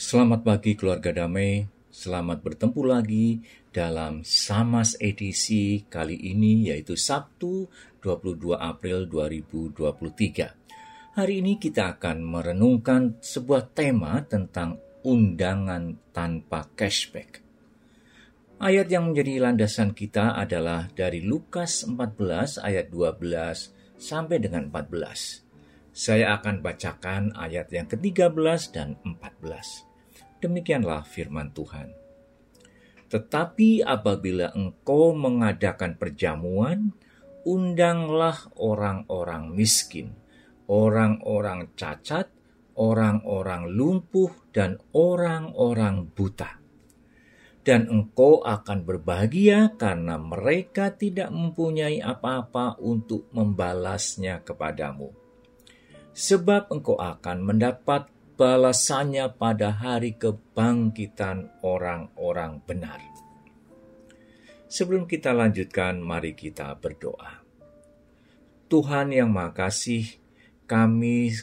Selamat pagi keluarga damai, selamat bertemu lagi dalam Samas edisi kali ini yaitu Sabtu 22 April 2023. Hari ini kita akan merenungkan sebuah tema tentang undangan tanpa cashback. Ayat yang menjadi landasan kita adalah dari Lukas 14 ayat 12 sampai dengan 14. Saya akan bacakan ayat yang ke-13 dan 14. Demikianlah firman Tuhan. Tetapi apabila engkau mengadakan perjamuan, undanglah orang-orang miskin, orang-orang cacat, orang-orang lumpuh, dan orang-orang buta. Dan engkau akan berbahagia karena mereka tidak mempunyai apa-apa untuk membalasnya kepadamu. Sebab engkau akan mendapat balasannya pada hari kebangkitan orang-orang benar. Sebelum kita lanjutkan, mari kita berdoa. Tuhan yang makasih, kami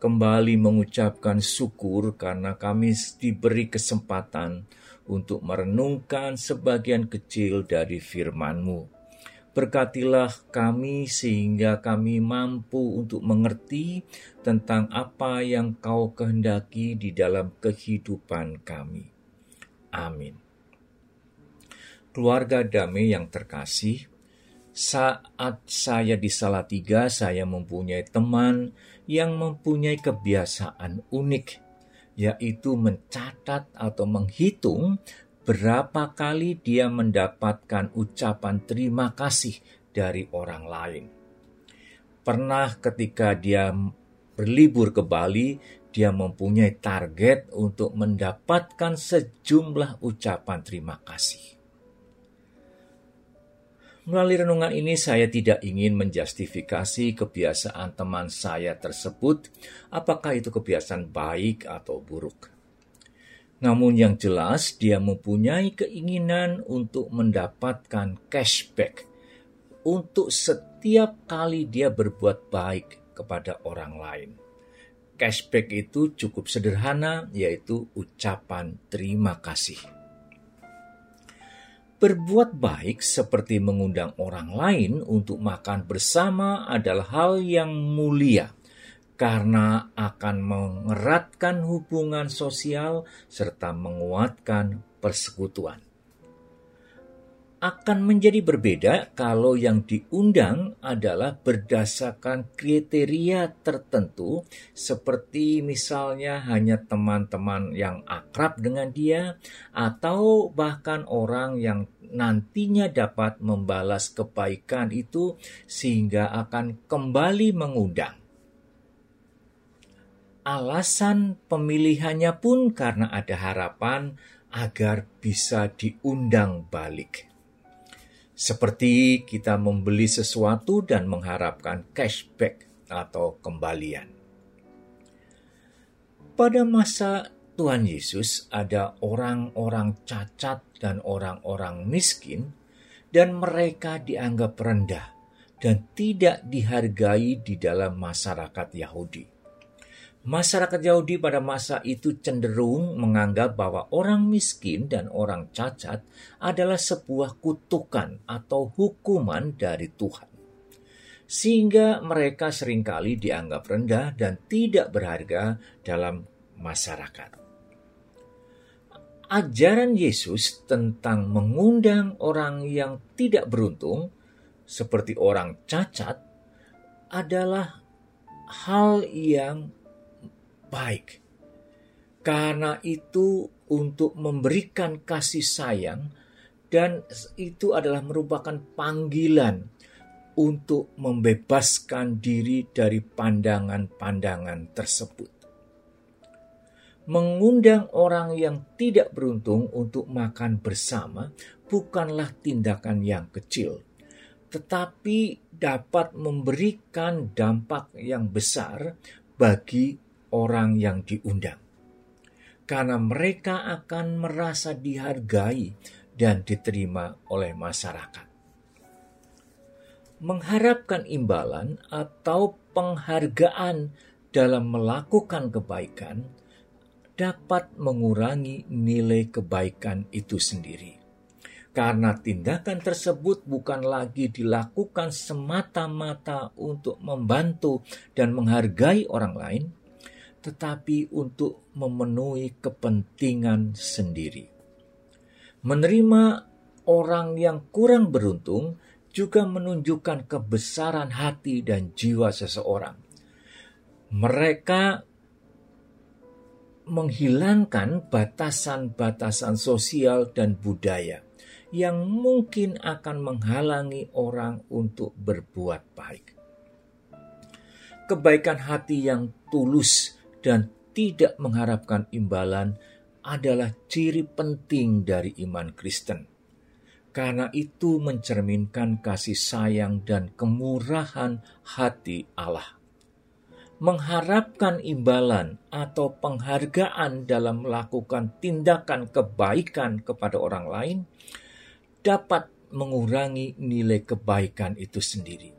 kembali mengucapkan syukur karena kami diberi kesempatan untuk merenungkan sebagian kecil dari firman-Mu. Berkatilah kami sehingga kami mampu untuk mengerti tentang apa yang kau kehendaki di dalam kehidupan kami. Amin. Keluarga damai yang terkasih, saat saya di Salatiga, saya mempunyai teman yang mempunyai kebiasaan unik, yaitu mencatat atau menghitung berapa kali dia mendapatkan ucapan terima kasih dari orang lain. Pernah ketika dia berlibur ke Bali, dia mempunyai target untuk mendapatkan sejumlah ucapan terima kasih. Melalui renungan ini saya tidak ingin menjustifikasi kebiasaan teman saya tersebut, apakah itu kebiasaan baik atau buruk. Namun yang jelas dia mempunyai keinginan untuk mendapatkan cashback untuk setiap kali dia berbuat baik kepada orang lain. Cashback itu cukup sederhana yaitu ucapan terima kasih. Berbuat baik seperti mengundang orang lain untuk makan bersama adalah hal yang mulia karena akan mengeratkan hubungan sosial serta menguatkan persekutuan. Akan menjadi berbeda kalau yang diundang adalah berdasarkan kriteria tertentu, seperti misalnya hanya teman-teman yang akrab dengan dia, atau bahkan orang yang nantinya dapat membalas kebaikan itu, sehingga akan kembali mengundang alasan pemilihannya pun karena ada harapan agar bisa diundang balik. Seperti kita membeli sesuatu dan mengharapkan cashback atau kembalian. Pada masa Tuhan Yesus ada orang-orang cacat dan orang-orang miskin dan mereka dianggap rendah dan tidak dihargai di dalam masyarakat Yahudi. Masyarakat Yahudi pada masa itu cenderung menganggap bahwa orang miskin dan orang cacat adalah sebuah kutukan atau hukuman dari Tuhan. Sehingga mereka sering kali dianggap rendah dan tidak berharga dalam masyarakat. Ajaran Yesus tentang mengundang orang yang tidak beruntung, seperti orang cacat, adalah hal yang baik. Karena itu untuk memberikan kasih sayang dan itu adalah merupakan panggilan untuk membebaskan diri dari pandangan-pandangan tersebut. Mengundang orang yang tidak beruntung untuk makan bersama bukanlah tindakan yang kecil, tetapi dapat memberikan dampak yang besar bagi orang yang diundang. Karena mereka akan merasa dihargai dan diterima oleh masyarakat. Mengharapkan imbalan atau penghargaan dalam melakukan kebaikan dapat mengurangi nilai kebaikan itu sendiri. Karena tindakan tersebut bukan lagi dilakukan semata-mata untuk membantu dan menghargai orang lain, tetapi untuk memenuhi kepentingan sendiri. Menerima orang yang kurang beruntung juga menunjukkan kebesaran hati dan jiwa seseorang. Mereka menghilangkan batasan-batasan sosial dan budaya yang mungkin akan menghalangi orang untuk berbuat baik. Kebaikan hati yang tulus dan tidak mengharapkan imbalan adalah ciri penting dari iman Kristen. Karena itu mencerminkan kasih sayang dan kemurahan hati Allah. Mengharapkan imbalan atau penghargaan dalam melakukan tindakan kebaikan kepada orang lain dapat mengurangi nilai kebaikan itu sendiri.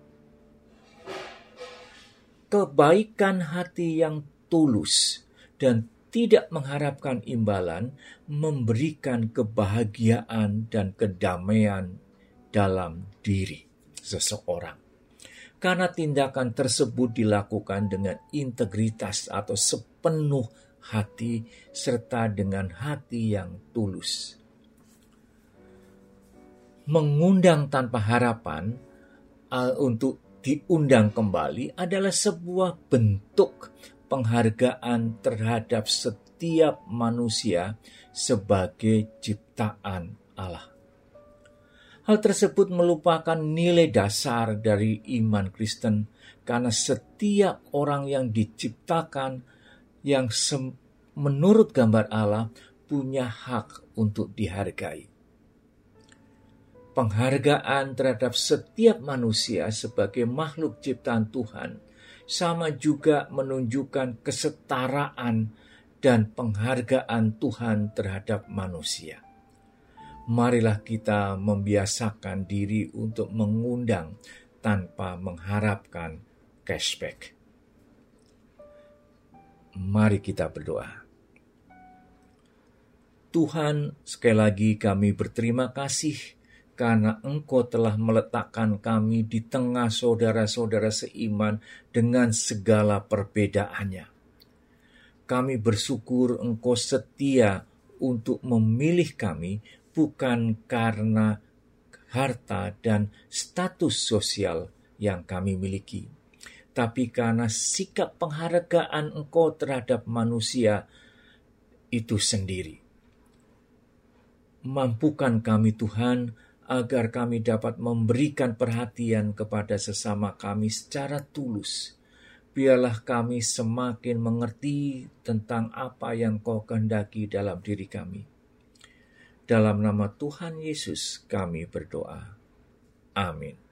Kebaikan hati yang tulus dan tidak mengharapkan imbalan memberikan kebahagiaan dan kedamaian dalam diri seseorang. Karena tindakan tersebut dilakukan dengan integritas atau sepenuh hati serta dengan hati yang tulus mengundang tanpa harapan uh, untuk diundang kembali adalah sebuah bentuk penghargaan terhadap setiap manusia sebagai ciptaan Allah. Hal tersebut melupakan nilai dasar dari iman Kristen karena setiap orang yang diciptakan yang menurut gambar Allah punya hak untuk dihargai penghargaan terhadap setiap manusia sebagai makhluk ciptaan Tuhan sama juga menunjukkan kesetaraan dan penghargaan Tuhan terhadap manusia. Marilah kita membiasakan diri untuk mengundang tanpa mengharapkan cashback. Mari kita berdoa. Tuhan, sekali lagi kami berterima kasih karena Engkau telah meletakkan kami di tengah saudara-saudara seiman dengan segala perbedaannya. Kami bersyukur Engkau setia untuk memilih kami bukan karena harta dan status sosial yang kami miliki, tapi karena sikap penghargaan Engkau terhadap manusia itu sendiri. Mampukan kami Tuhan agar kami dapat memberikan perhatian kepada sesama kami secara tulus. Biarlah kami semakin mengerti tentang apa yang Kau kehendaki dalam diri kami. Dalam nama Tuhan Yesus, kami berdoa. Amin.